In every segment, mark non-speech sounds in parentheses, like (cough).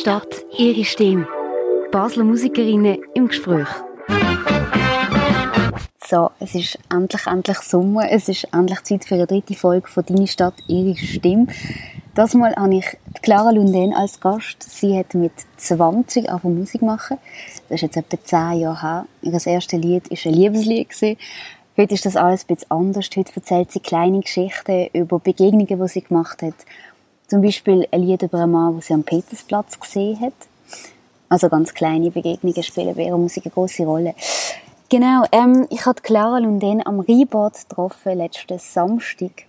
Stadt, ihre Stimme. Basler Musikerinnen im Gespräch. So, es ist endlich, endlich Sommer. Es ist endlich Zeit für eine dritte Folge von «Deine Stadt, ihre Stimme». Das Mal habe ich Clara Lunden als Gast. Sie hat mit 20 angefangen Musik machen. Das ist jetzt etwa 10 Jahre her. Ihr erstes Lied war ein Liebeslied. Heute ist das alles ein bisschen anders. Heute erzählt sie kleine Geschichten über Begegnungen, die sie gemacht hat. Zum Beispiel ein Lied über einen Mann, den sie am Petersplatz gesehen hat. Also ganz kleine Begegnungen spielen bei ihrer Musik eine große Rolle. Genau, ähm, ich hatte Clara Lunden am Rheinbad getroffen, letzten Samstag.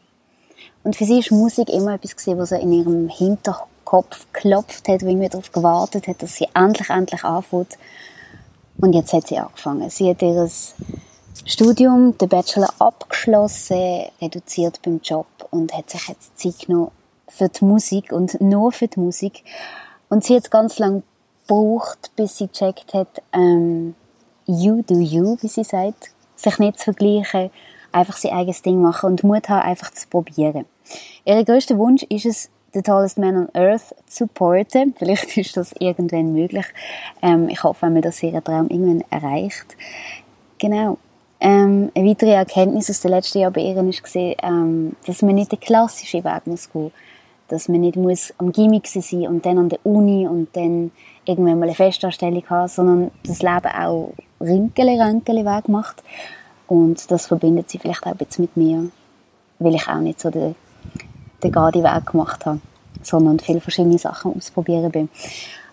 Und für sie ist Musik immer etwas gewesen, was in ihrem Hinterkopf geklopft hat, wo irgendwie darauf gewartet hat, dass sie endlich, endlich anfängt. Und jetzt hat sie angefangen. Sie hat ihr Studium, den Bachelor abgeschlossen, reduziert beim Job und hat sich jetzt Zeit genommen für die Musik und nur für die Musik. Und sie hat ganz lange gebraucht, bis sie gecheckt hat, ähm, you do you, wie sie sagt, sich nicht zu vergleichen, einfach sein eigenes Ding machen und Mut haben, einfach zu probieren. Ihr größter Wunsch ist es, The Tallest Man on Earth zu supporten. (laughs) Vielleicht ist das irgendwann möglich. Ähm, ich hoffe, wenn man das ihren Traum irgendwann erreicht. Genau. Ähm, eine weitere Erkenntnis aus den letzten Jahren bei ihr war, ähm, dass man nicht den klassischen Weg muss gehen dass man nicht muss am Gimmick sein und dann an der Uni und dann irgendwann mal eine Festanstellung haben, sondern das Leben auch Rinkele, Rinkele Weg macht. Und das verbindet sie vielleicht auch ein bisschen mit mir, weil ich auch nicht so den, den Gadi-Weg gemacht habe, sondern viele verschiedene Sachen ausprobieren bin.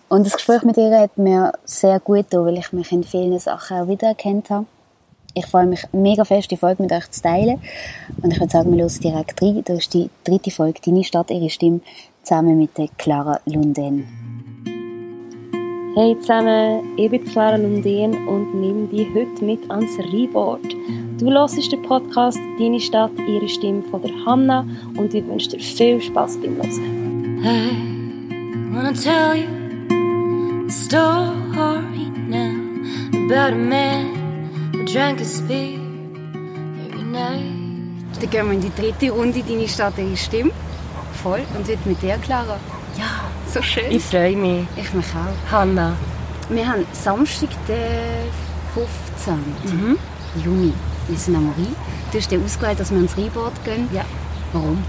Und das Gespräch mit ihr hat mir sehr gut getan, weil ich mich in vielen Sachen auch wiedererkannt habe. Ich freue mich mega fest, die Folge mit euch zu teilen. Und ich würde sagen, wir hören direkt rein. Das ist die dritte Folge, «Deine Stadt, ihre Stimme», zusammen mit der Clara Lunden. Hey zusammen, ich bin Clara Lunden und nehme dich heute mit ans Rheinboard. Du hörst den Podcast «Deine Stadt, ihre Stimme» von der Hanna und ich wünsche dir viel Spaß beim Hören. I wanna tell you a story now about a man Dann gehen wir in die dritte Runde, deine Stadt, ihre Stimme. Voll. Und heute mit dir, Clara. Ja, So schön. ich freue mich. Ich mich auch. Hanna. Wir haben Samstag, den 15. Mhm. Juni. Wir sind am Rhein. Du hast dir ausgewählt, dass wir ins Rheinbad gehen. Ja. Warum?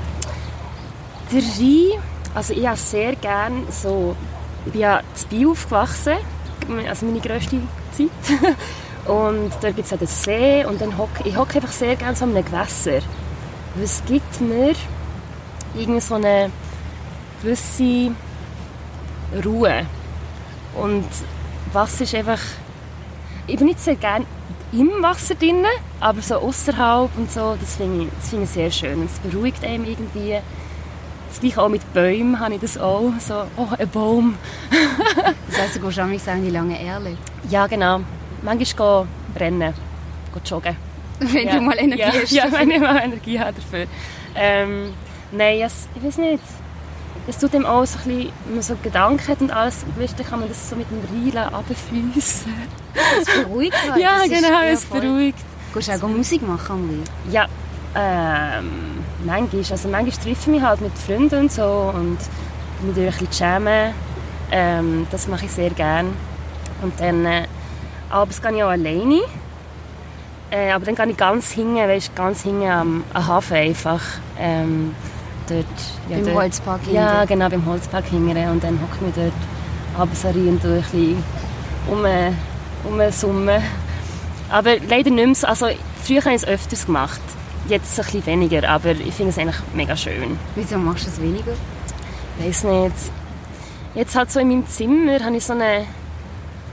Der Rhein, also ich habe sehr gerne so, ich bin ja in Biel aufgewachsen, also meine grösste Zeit. (laughs) Und dort gibt es auch den See und dann hock, ich hocke einfach sehr gerne so an einem Gewässer. Weil Es gibt mir irgendwie so eine gewisse Ruhe. Und Wasser ist einfach... Ich bin nicht sehr gerne im Wasser drin, aber so außerhalb und so, das finde ich, das finde ich sehr schön. Es beruhigt einem irgendwie. Das gleiche auch mit Bäumen habe ich das auch. So, oh, ein Baum. Das heisst, du gehst auch in die lange Erle. Ja, genau. Manchmal gehen brennen, gehen joggen. (laughs) Wenn ja. du mal Energie ja, hast. Ja, (laughs) wenn ich mal Energie habe dafür. Ähm, nein, es, ich weiß nicht. Es tut ihm auch so ein bisschen, wenn man so Gedanken hat und alles, weißt, dann kann man das so mit dem Reilen runterfliessen. Es beruhigt (laughs) halt. Ja, Das genau, es voll. beruhigt. Gehst du auch Musik machen am Rhein? Ja, ähm, manchmal. Also manchmal treffe ich mich halt mit Freunden und so und mit ein bisschen jammen. Ähm, das mache ich sehr gerne. Und dann, äh, abends gehe ich auch alleine. Äh, aber dann gehe ich ganz hinten, weißt, ganz hinten am, am Hafen einfach. Ähm, dort, ja, Beim dort, Holzpark Ja, hinten. genau, beim Holzpark hinten. Und dann hocke ich dort abends rein und ein bisschen um, umsummen. Aber leider nicht mehr so. Also, früher habe ich es öfters gemacht. Jetzt ein bisschen weniger, aber ich finde es eigentlich mega schön. Wieso machst du es weniger? Ich weiß nicht. Jetzt halt so in meinem Zimmer habe ich so eine,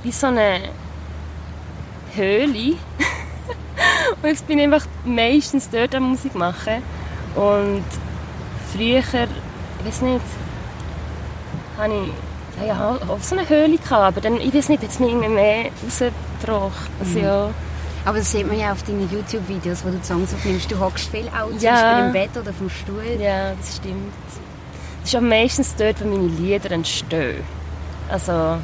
wie so eine Höhle. (laughs) und jetzt bin ich einfach meistens dort am Musik machen. Und früher, ich weiß nicht, habe ich ja, auch so eine Höhle gehabt, aber dann, ich weiß nicht, jetzt mich irgendwie mehr rausgebracht. Also, ja. Aber das sieht man ja auf deinen YouTube-Videos, wo du die Songs aufnimmst. Du hockst viel auch, zum Ja. Beispiel im Bett oder vom Stuhl. Ja, das stimmt. Das ist auch meistens dort, wo meine Lieder entstehen. Also,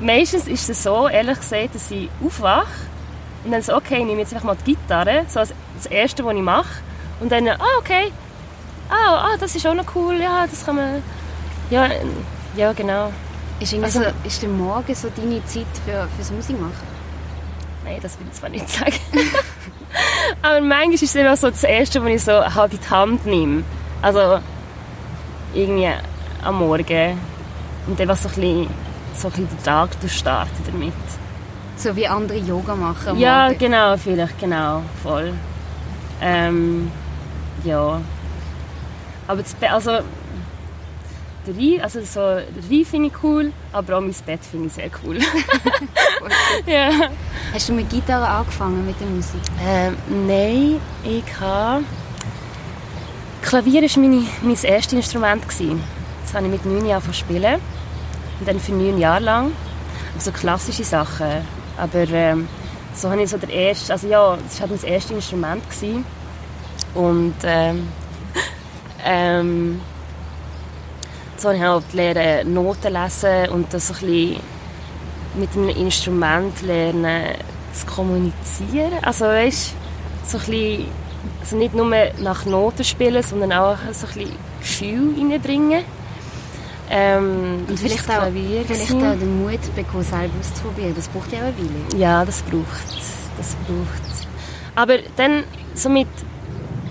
meistens ist es so, ehrlich gesagt, dass ich aufwache und dann so, okay, ich nehme jetzt einfach mal die Gitarre, so als das Erste, was ich mache. Und dann, ah, okay, ah, ah, das ist auch noch cool, ja, das kann man, ja, Ja, genau. Ist, Also- so, ist der Morgen so deine Zeit für, fürs Musikmachen? Nein, das will ich zwar nicht (laughs) sagen. Aber manchmal ist es immer so das Erste, was ich so halt in die Hand nehme. Also irgendwie am Morgen. Und dann was so ein bisschen, so ein den Tag durchstarten damit. So wie andere Yoga machen Ja, Morgen. genau, vielleicht, genau, voll. Ähm, ja. Aber das Be also, der Reif, also so, der Reif finde ich cool, aber auch mein Bett finde ich sehr cool. (laughs) ja. Hast du mit Gitarre angefangen, mit der Musik? Ähm, nein, ich habe... Klavier war meine, mein erstes Instrument. Gewesen. Das habe ich mit neun Jahren spielen. Und dann für neun Jahre lang. So klassische Sachen. Aber ähm, so habe ich so der erste... Also ja, das war halt mein erstes Instrument. Gewesen. Und ähm, (laughs) ähm, so habe ich halt lernen, Noten lesen und das so ein bisschen mit einem Instrument lernen zu kommunizieren. Also weißt, so ein bisschen, also nicht nur nach Noten spielen, sondern auch so ein bisschen Gefühl reinbringen. Ähm, Und vielleicht, auch, vielleicht gewesen. auch den Mut bekommen, selber auszuprobieren. Das braucht ja auch eine Weile. Ja, das braucht das braucht. Aber dann so mit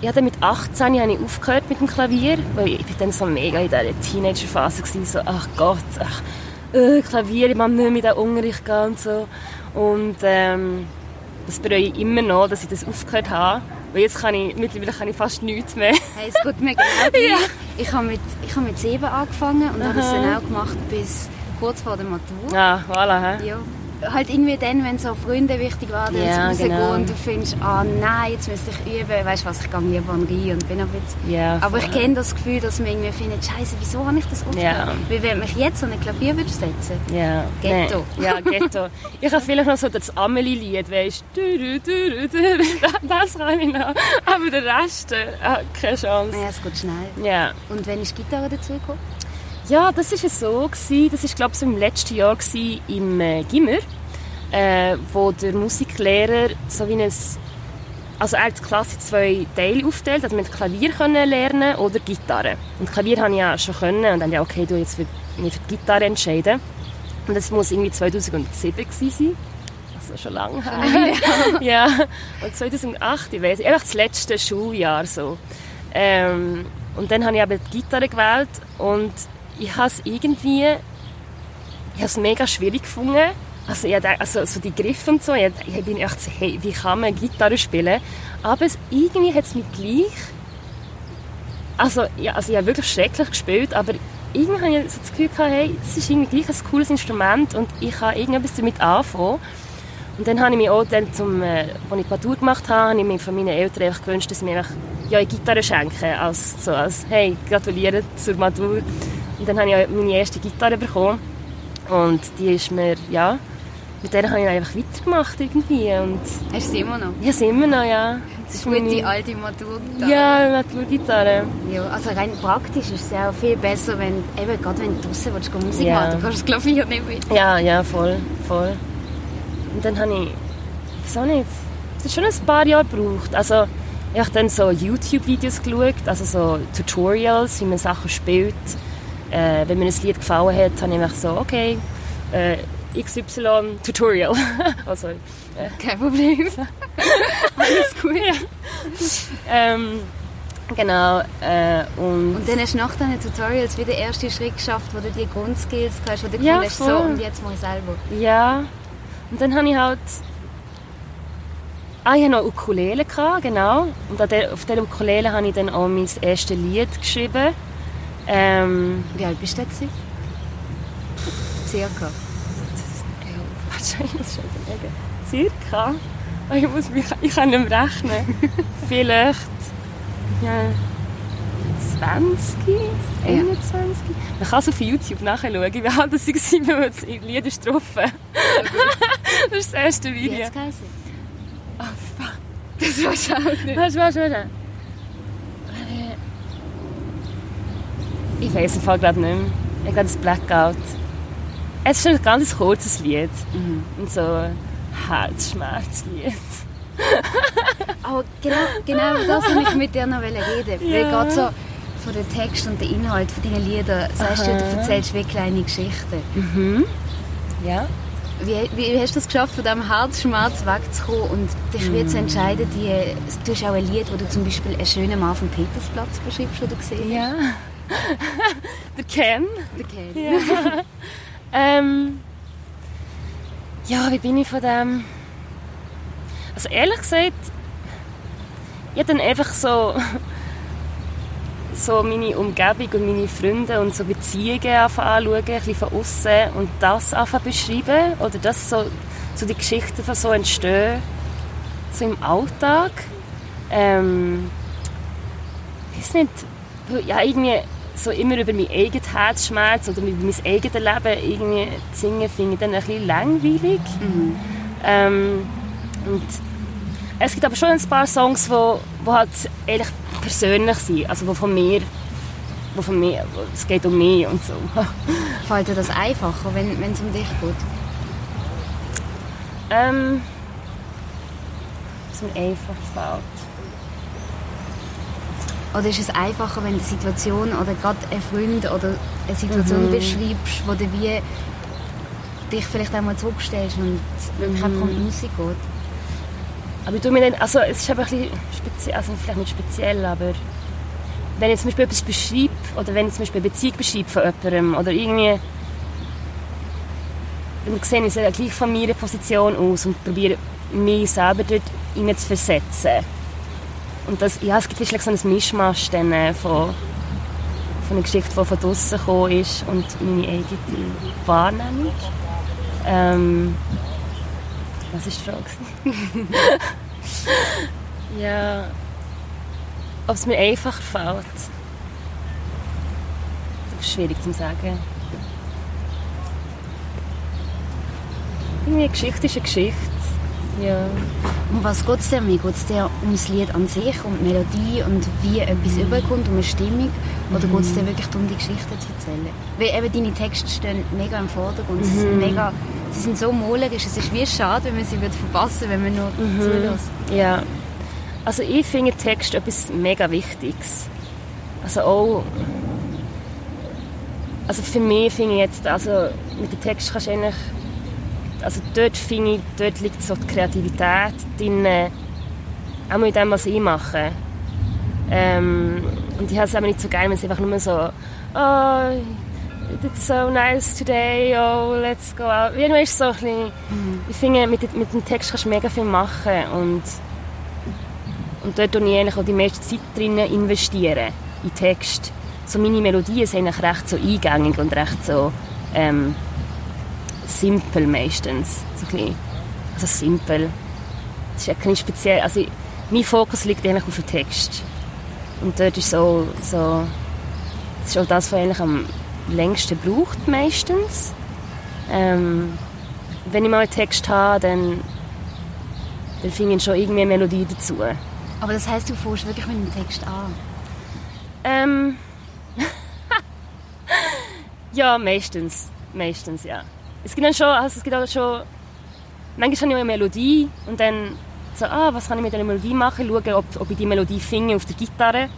ich hatte mit 18 habe ich aufgehört mit dem Klavier, weil ich bin dann so mega in dieser Teenager-Phase so ach Gott, ach, äh, Klavier, ich mag nicht in den Unterricht gehen und so. Und ähm, das bereue ich immer noch, dass ich das aufgehört habe, jetzt kann ich, mittlerweile kann ich fast nichts mehr. Hey, es geht mir genau (laughs) gleich. Ich habe mit, ich habe mit sieben angefangen und habe das dann auch gemacht bis kurz vor der Matur. Ja, voilà. hä? Ja. Halt irgendwie dann, wenn so Freunde wichtig waren, Ja, ja, rausgehen genau. und du findest, ah nein, jetzt müsste ich üben, weißt du was, ich gehe lieber an rein und bin ein bisschen... Ja, Aber ich kenne das Gefühl, dass man irgendwie findet, Scheiße, wieso habe ich das aufgehört? Ja. Weil wenn mich jetzt an ein Klavier würdest setzen Ja, Ghetto. Nee. Ja, Ghetto. (laughs) Ich habe vielleicht noch so das Amelie-Lied, weißt du, das kann ich noch. Aber der Rest, äh, keine Chance. naja, es geht schnell. Ja. Und wenn ist die Gitarre dazugekommen? Ja, das war so. Gewesen. Das war, glaube ich, so im letzten Jahr gewesen, im äh, Gimmer, äh, wo der Musiklehrer so wie ein also er hat die Klasse in zwei Teile aufgeteilt, also mit Klavier können lernen oder Gitarre. Und Klavier habe ich ja schon können und dann ja okay, du jetzt für, mich für die Gitarre entscheiden. Und das muss irgendwie 2007 gewesen sein. Also schon lange her. (laughs) ja. Und 2008, ich weiß, einfach das letzte Schuljahr so. Ähm, und dann habe ich eben die Gitarre gewählt und ich habe es irgendwie, ich habe mega schwierig gefunden. Also, ich dachte, also so die Griffe und so, ich, ich bin echt so, hey, wie kann man Gitarre spielen? Aber es, irgendwie hat es mich gleich, also, ja, also ich habe wirklich schrecklich gespielt, aber irgendwie habe ich so das Gefühl gehabt, hey, das ist irgendwie gleich ein cooles Instrument und ich kann irgendetwas damit anfangen. Und dann habe ich mich auch, dann zum, äh, als ich Matur gemacht habe, habe ich mir von meinen Eltern einfach gewünscht, dass sie mir einfach, ja, eine Gitarre schenken, als, so als, hey, gratuliere zur Matur. Und dann habe ich meine erste Gitarre bekommen und die ist mir, ja, mit der habe ich einfach weitergemacht irgendwie und Hast du sie immer noch? ja, sind immer noch, ja. Das ist meine, alte Maturgitarre. ja, Naturgitarre. Ja, also rein praktisch ist es ja auch viel besser, wenn, eben, gerade wenn du draußen willst, gehen Musik Ja. machen du kannst das Klavier nicht mit. Ja, ja, voll, voll. Und dann habe ich, wieso nicht, es hat schon ein paar Jahre gebraucht. Also, ich habe dann so YouTube-Videos geschaut, also so Tutorials, wie man Sachen spielt. Äh, wenn mir ein Lied gefallen hat, habe ich mir so, okay, äh, XY Tutorial. (laughs) also, äh, Kein Problem. (laughs) Alles gut. ähm, genau, äh, und, Und dann hast du nach diesen Tutorials wieder den ersten Schritt geschafft, wo du die Grundskills hast, wo du Ja, hast, so und jetzt ich selber. Ja. Und dann habe ich halt. Ah, ich hatte noch Ukulele, gehabt, genau. Und auf dieser Ukulele habe ich dann auch mein erstes Lied geschrieben. Ähm, Wie alt bist du jetzt? Circa. ja, warte, ich muss schon überlegen. Circa. Ah, Ich, muss mich, ich kann nicht mehr rechnen. (laughs) Vielleicht. Ja, 20, 21. Man kann es auf YouTube nachschauen, wie alt das war, wenn man das Lied getroffen. das ist das erste Wie Video. hat es? Oh, fuck. Das weiß auch nicht. Warte, warte, warte. Ich weiß Fall gerade nicht mehr. Ich glaube, das Blackout. Es ist schon ein ganz kurzes Lied. Und so ein Herzschmerzlied. (laughs) Aber genau, genau das wollte ich mit dir noch reden. Weil Ja. gerade so von den Text und den Inhalt von deinen Liedern sagst du, du erzählst wie kleine Geschichten. Mhm. Ja. Wie, wie, hast du es geschafft, von diesem Herzschmerz wegzukommen und dich wieder zu entscheiden, die, du hast auch ein Lied, wo du zum Beispiel einen schönen Mann vom Petersplatz beschreibst, du gesehen Ja. Der Ken. hast? Okay. Ähm, ja, wie bin ich von dem? Also ehrlich gesagt, ich habe dann einfach so, so meine Umgebung und meine Freunde und so Beziehungen anschauen, ein bisschen von außen und das beschreiben oder das so, so die Geschichten von so entstehen, so im Alltag. Ähm, ich weiß nicht, ja, irgendwie so immer über mein eigenes Herzschmerz oder über mein eigenes Leben irgendwie zu singen, finde ich dann ein bisschen langweilig. Ähm, und es gibt aber schon ein paar Songs, die wo, wo halt ehrlich persönlich sind, also wo von mir, wo von mir, wo, es geht um mich und so. (laughs) Fällt dir das einfacher, wenn wenn es um dich geht? ähm, was mir einfach fällt. Oder ist es einfacher, wenn du eine Situation oder gerade einen Freund oder eine Situation Mhm. beschreibst, wo du wie dich vielleicht einmal zurückstellst und es Mhm. wirklich einfach um die Musik geht? Aber ich tue mir dann, also es ist aber ein bisschen speziell, also vielleicht nicht speziell, aber wenn ich zum Beispiel etwas beschreibe, oder wenn ich zum Beispiel eine Beziehung beschreibe von jemandem, oder irgendwie, dann sehe ich es gleich von meiner Position aus und probiere mich selber dort hinein zu versetzen. Und das, ja, es gibt vielleicht so ein Mischmasch dann äh, von, von einer Geschichte, die von draussen gekommen ist und meine eigene Wahrnehmung. Ähm, was ist die Frage? (laughs) ja. Ob es mir einfacher fällt. Das ist schwierig zu sagen. Irgendwie eine Geschichte ist eine Geschichte. Ja. Um was geht es dir mehr? Geht es dir ums Lied an sich, um die Melodie und wie etwas überkommt, um eine Stimmung? Oder geht es dir wirklich darum, die Geschichte zu erzählen? Weil eben deine Texte stehen mega im Vordergrund. Sie, sind mega, sie sind so malerisch. Es ist wie schade, wenn man sie verpassen würde, wenn man nur zulässt. Ja. Also ich finde Text etwas mega Wichtiges. Also auch... Also für mich finde ich jetzt, also mit dem Text kannst du eigentlich... Also dort finde ich, dort liegt so die Kreativität drin, auch mit dem, was ich mache. Ähm, und ich habe es eben nicht so geil, wenn es einfach nur so «Oh, it's so nice today, oh, let's go out». Irgendwie ist so ein bisschen... Ich finde, mit, mit dem Text kannst du mega viel machen und und dort investiere ich eigentlich auch die meiste Zeit drin investieren, in Text. So meine Melodien sind eigentlich recht so eingängig und recht so ähm, simpel meistens. So ein bisschen, also simpel. Es ist ja kein speziell, also mein Fokus liegt eigentlich auf dem Text. Und dort ist so, so das ist auch das, was eigentlich am längsten braucht meistens. Ähm, wenn ich mal einen Text habe, dann, dann finde ich schon irgendwie eine Melodie dazu. Aber das heisst, du fährst wirklich mit dem Text an? Ähm. (laughs) ja, meistens. Meistens, ja. Es gibt dann schon, also es gibt auch schon. Manchmal habe ich eine Melodie und dann so, ah, was kann ich mit dieser Melodie machen? Schauen, ob, ob ich die Melodie finde auf der Gitarre.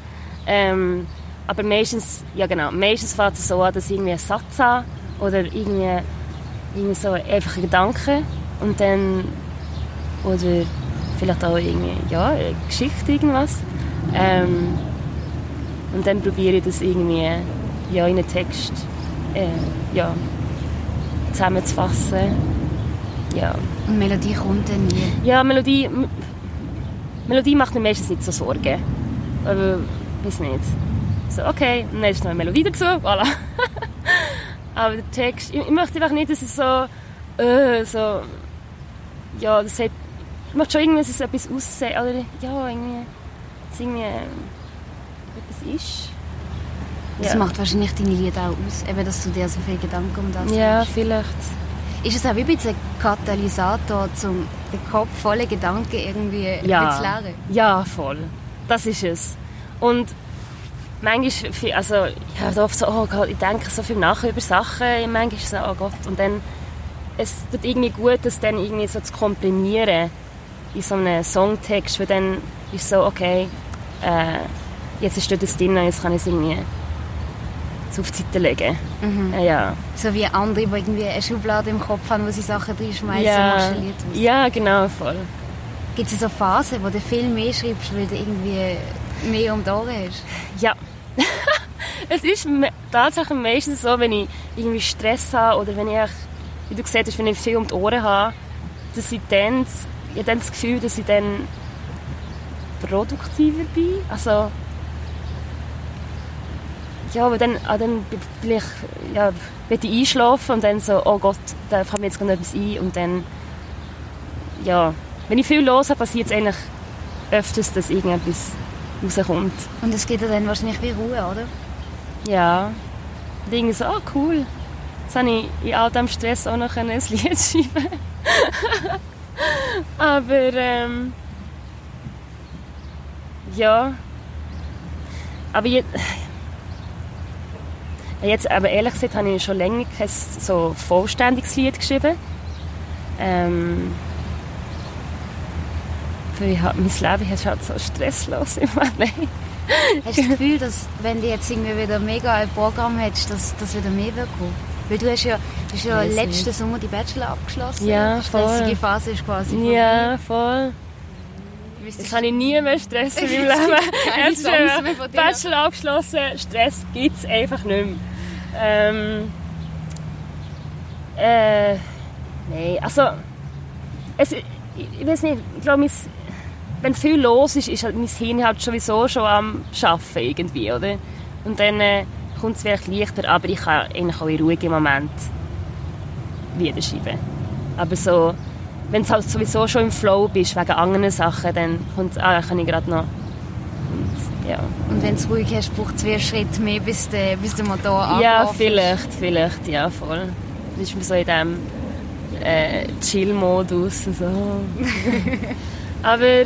Ähm, aber meistens, ja genau, meistens fängt es so an, dass ich irgendwie einen Satz habe oder irgendwie, irgendwie so einfach ein Gedanke und dann, oder vielleicht auch irgendwie, ja, eine Geschichte, irgendwas. Ähm, und dann probiere ich das irgendwie ja, in einen Text äh, ja, zusammenzufassen. Ja. Und Melodie kommt dann nie. ja, Melodie, Melodie macht mir meistens nicht so Sorgen. Aber, weiß nicht. So, okay, dann ist noch eine Melodie dazu, voilà. (laughs) Aber der Text, ich, ich möchte einfach nicht, dass es so, äh, so, ja, das hat, ich möchte schon irgendwie, dass es etwas aussehen, oder, ja, irgendwie, dass irgendwie äh, etwas ist. Das Ja. macht wahrscheinlich deine Lieder auch aus, eben, dass du dir so viel Gedanken um das Ja, machst. vielleicht. Ist es auch wie ein bisschen Katalysator, um den Kopf voller Gedanken irgendwie Ja. zu leeren? Ja, voll. Das ist es. Und manchmal, also, ich habe oft so, oh Gott, ich denke so viel nach über Sachen, manchmal so, oh Gott, und dann, es tut irgendwie gut, das dann irgendwie so zu komprimieren in so einem Songtext, weil dann ist so, okay, äh, jetzt ist das drin, jetzt kann ich es irgendwie auf die Seite legen. Mhm. Ja. So wie andere, die irgendwie eine Schublade im Kopf haben, wo sie Sachen reinschmeißen Ja, und installiert ja, genau, voll. Gibt es so Phasen, wo du viel mehr schreibst, weil du irgendwie mehr um die Ohren hast? Ja. (laughs) es ist tatsächlich meistens so, wenn ich irgendwie Stress habe oder wenn ich, wie du gesagt hast, wenn ich viel um die Ohren habe, dass ich dann, ich habe dann das Gefühl, dass ich dann produktiver bin. Also, ja, aber dann, ah, dann ich, ja, will ich einschlafen und dann so, oh Gott, da fällt mir jetzt gerade etwas ein und dann, ja, wenn ich viel los habe, passiert es eigentlich öfters, dass irgendetwas rauskommt. Und es gibt dann wahrscheinlich wie Ruhe, oder? Ja. Und irgendwie so, oh cool. Jetzt habe ich in all diesem Stress auch noch ein Lied (laughs) schreiben Aber, ähm... Ja. Aber jetzt... Jetzt, aber ehrlich gesagt, habe ich schon länger kein so vollständiges Lied geschrieben. Ähm... Weil ich hab, mein Leben ist halt so stresslos im Moment. Hast du das Gefühl, dass wenn du jetzt irgendwie wieder mega ein Programm hättest, dass das wieder mehr wird kommen? Weil du hast ja, du hast ja letzten nicht. Sommer die Bachelor abgeschlossen. Ja, Die stressige voll. Phase ist quasi vorbei. Ja, voll. Das kann ich nie mehr Stress in meinem (laughs) Leben. Jetzt. Bachelor abgeschlossen, Stress gibt es einfach nicht mehr. Ähm, äh, nein, also, es, ich, ich weiß nicht, ich glaube, wenn viel los ist, ist halt mein Hirn halt sowieso schon am Arbeiten irgendwie, oder? Und dann äh, kommt es vielleicht leichter, aber ich kann eigentlich auch in ruhigen Moment Lieder schreiben. Aber so, wenn du halt sowieso schon im Flow bist, wegen anderen Sachen, dann kommt ah, kann ich gerade noch. Und, ja. Und wenn du es ruhig hast, braucht es wie einen Schritt mehr, bis der, bis der Motor ja, angelaufen ist. vielleicht, vielleicht, ja, voll. Das ist mir so in diesem äh, Chill-Modus. So. (laughs) Aber,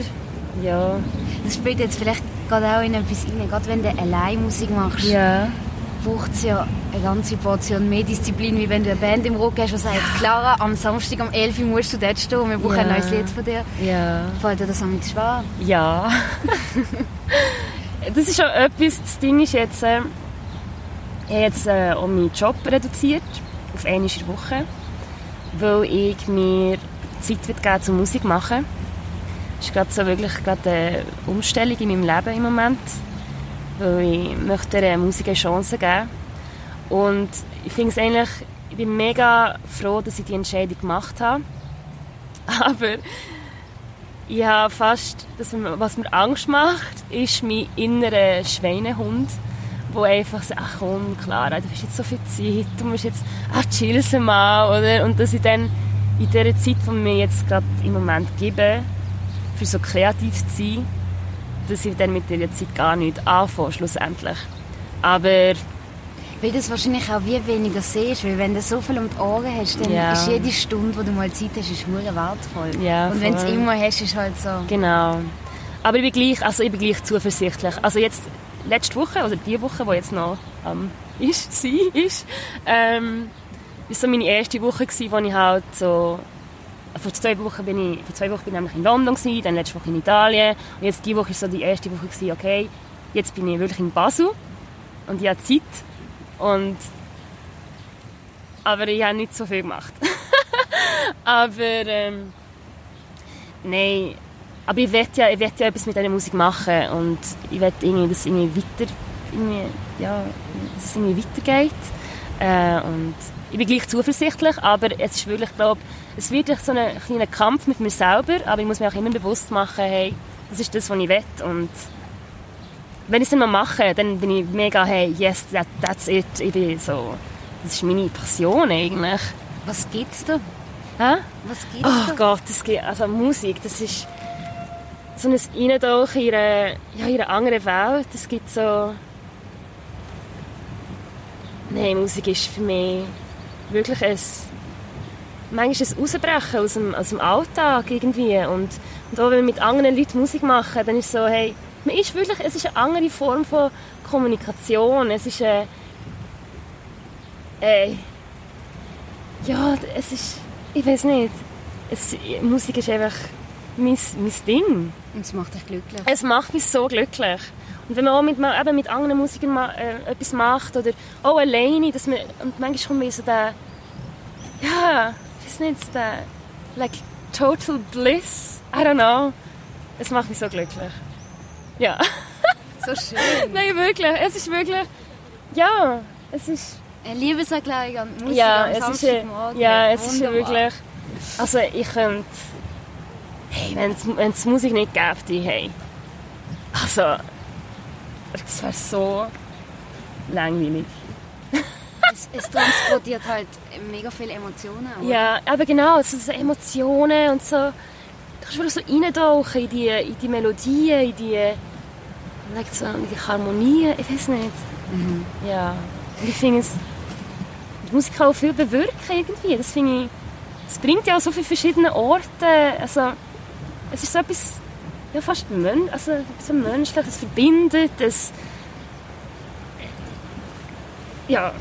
ja. Das spielt jetzt vielleicht gerade auch in etwas rein. Gerade wenn du allein Musik machst, Ja. braucht es ja eine ganze Portion mehr Disziplin, wie wenn du eine Band im Rücken hast, die sagt, Clara, am Samstag um 11 Uhr musst du dort stehen und wir brauchen ein Ja. neues Lied von dir. Ja. Fällt dir das am schwer? Ja. (laughs) (laughs) das ist schon etwas, das Ding ist jetzt, äh, ich habe jetzt äh, auch meinen Job reduziert auf der Woche, weil ich mir Zeit will geben zum Musik machen. Das ist gerade so wirklich gerade eine Umstellung in meinem Leben im Moment, weil ich möchte der Musik eine Chance geben. Und ich finde es eigentlich, ich bin mega froh, dass ich die Entscheidung gemacht habe. (laughs) Aber ich fast, das, was mir Angst macht, ist mein innerer Schweinehund, wo einfach sagt, ach komm, Clara, du hast jetzt so viel Zeit, du musst jetzt, ach chill's mal, oder? Und dass ich dann in dieser Zeit, die mir jetzt gerade im Moment gebe, für so kreativ zu sein, dass ich dann mit dieser Zeit gar nicht anfange, schlussendlich. Aber Weil du es wahrscheinlich auch wie weniger siehst, weil wenn du so viel um die Ohren hast, dann Ja. ist jede Stunde, wo du mal Zeit hast, ist wertvoll. Ja, Und wenn du es immer hast, ist halt so. Genau. Aber ich bin gleich, also ich bin gleich zuversichtlich. Also jetzt, letzte Woche, oder die Woche, die jetzt noch ähm, ist, (laughs) sie ist, ähm, ist so meine erste Woche gewesen, wo ich halt so, vor zwei Wochen bin ich, vor zwei Wochen bin ich nämlich in London gewesen, dann letzte Woche in Italien und jetzt die Woche ist so die erste Woche gewesen, okay, jetzt bin ich wirklich in Basel und ich habe Zeit und aber ich habe nicht so viel gemacht. (laughs) aber ähm, nein, aber ich will ja, ich will ja etwas mit dieser Musik machen und ich will irgendwie, dass es irgendwie weiter, irgendwie, ja, dass irgendwie weitergeht. Äh, und ich bin gleich zuversichtlich, aber es ist wirklich, glaube es wird so ein kleiner Kampf mit mir selber, aber ich muss mir auch immer bewusst machen, hey, das ist das, was ich will und wenn ich es dann mal mache, dann bin ich mega, hey, yes, that, that's it. Ich bin so, das ist meine Passion eigentlich. Was gibt's da? Hä? Was gibt's Oh da? Gott, das gibt, also Musik, das ist so ein Eintauchen in eine, ja, in eine andere Welt. Es gibt so... Nein, Musik ist für mich wirklich ein... Manchmal ein Ausbrechen aus dem, aus dem Alltag irgendwie. Und, und auch wenn wir mit anderen Leuten Musik machen, dann ist es so, hey, man ist wirklich, es ist eine andere Form von Kommunikation. Es ist eine... Äh, ja, es ist... Ich weiß nicht. Es, Musik ist einfach mein, mein Ding. Und es macht dich glücklich. Es macht mich so glücklich. Und wenn man auch mit, eben mit anderen Musikern mal, äh, etwas macht oder auch alleine, dass man, und manchmal kommt mir so der, ja, ich weiß nicht, so der, like, total bliss, I don't know. Es macht mich so glücklich. Ja. So schön. Nein, wirklich, es ist wirklich, ja, es ist, Eine Liebeserklärung an die Musik ja, es ist, ja, es ist ja Wunderbar. wirklich, also ich könnte, hey, wenn es Musik nicht gäbe, hey, also, das wäre so langweilig. Es, es transportiert halt mega viele Emotionen. oder? Ja, aber genau, so, so Emotionen und so, kannst wirklich so reintauchen in die, in die Melodien, in die, in die Harmonien, ich weiß nicht. Ja, und ich finde es, die Musik kann auch viel bewirken irgendwie, das finde ich, es bringt ja auch so viele verschiedene Orte, also es ist so etwas, ja fast mön also so menschlich, es verbindet, es, ja,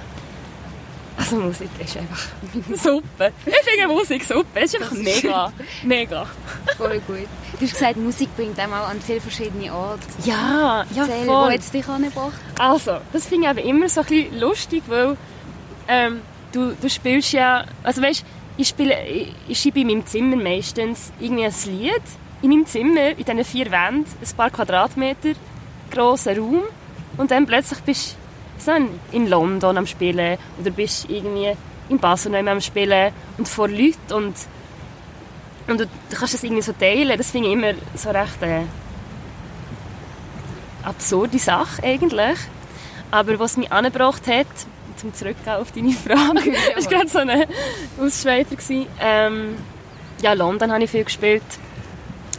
also Musik ist einfach (laughs) super. Ich finde Musik super, es ist einfach Das ist mega, mega. Voll gut. Du hast gesagt, Musik bringt einem auch an viele verschiedene Orte. Ja, ja Erzähl, voll. wo es dich angebracht? Also, das finde ich aber immer so ein bisschen lustig, weil ähm, du, du spielst ja, also weißt, ich spiele, ich, ich schreibe in meinem Zimmer meistens irgendwie ein Lied in meinem Zimmer, in diesen vier Wänden, ein paar Quadratmeter grosser Raum und dann plötzlich bist so in- London am Spielen oder bist irgendwie in Basel am Spielen und vor Leuten und und du, du kannst das irgendwie so teilen, das finde ich immer so recht äh, absurde Sache eigentlich. Aber was mich angebracht hat, zum Zurückgehen auf deine Frage, (laughs) (laughs) das war gerade so ein Ausschweifer. Ähm, ja, London habe ich viel gespielt.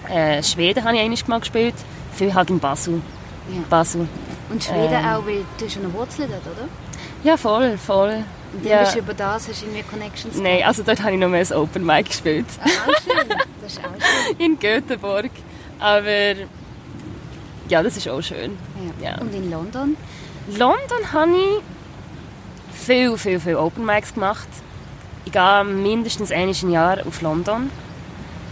Äh, Schweden habe ich einmal mal gespielt. Viel halt in Basel. Ja. Basel. Und Schweden Ähm. auch, weil du hast eine Wurzel dort, oder? Ja, voll, voll. Und dann Ja. bist du über das, hast du irgendwie Connections Nein, also dort habe ich noch mehr ein Open Mic gespielt. Ah, auch schön. Das ist auch (laughs) schön. In Göteborg. Aber ja, das ist auch schön. Ja. Ja. Und in London? London habe ich viel, viel, viel Open Mics gemacht. Ich gehe mindestens einmal im Jahr auf London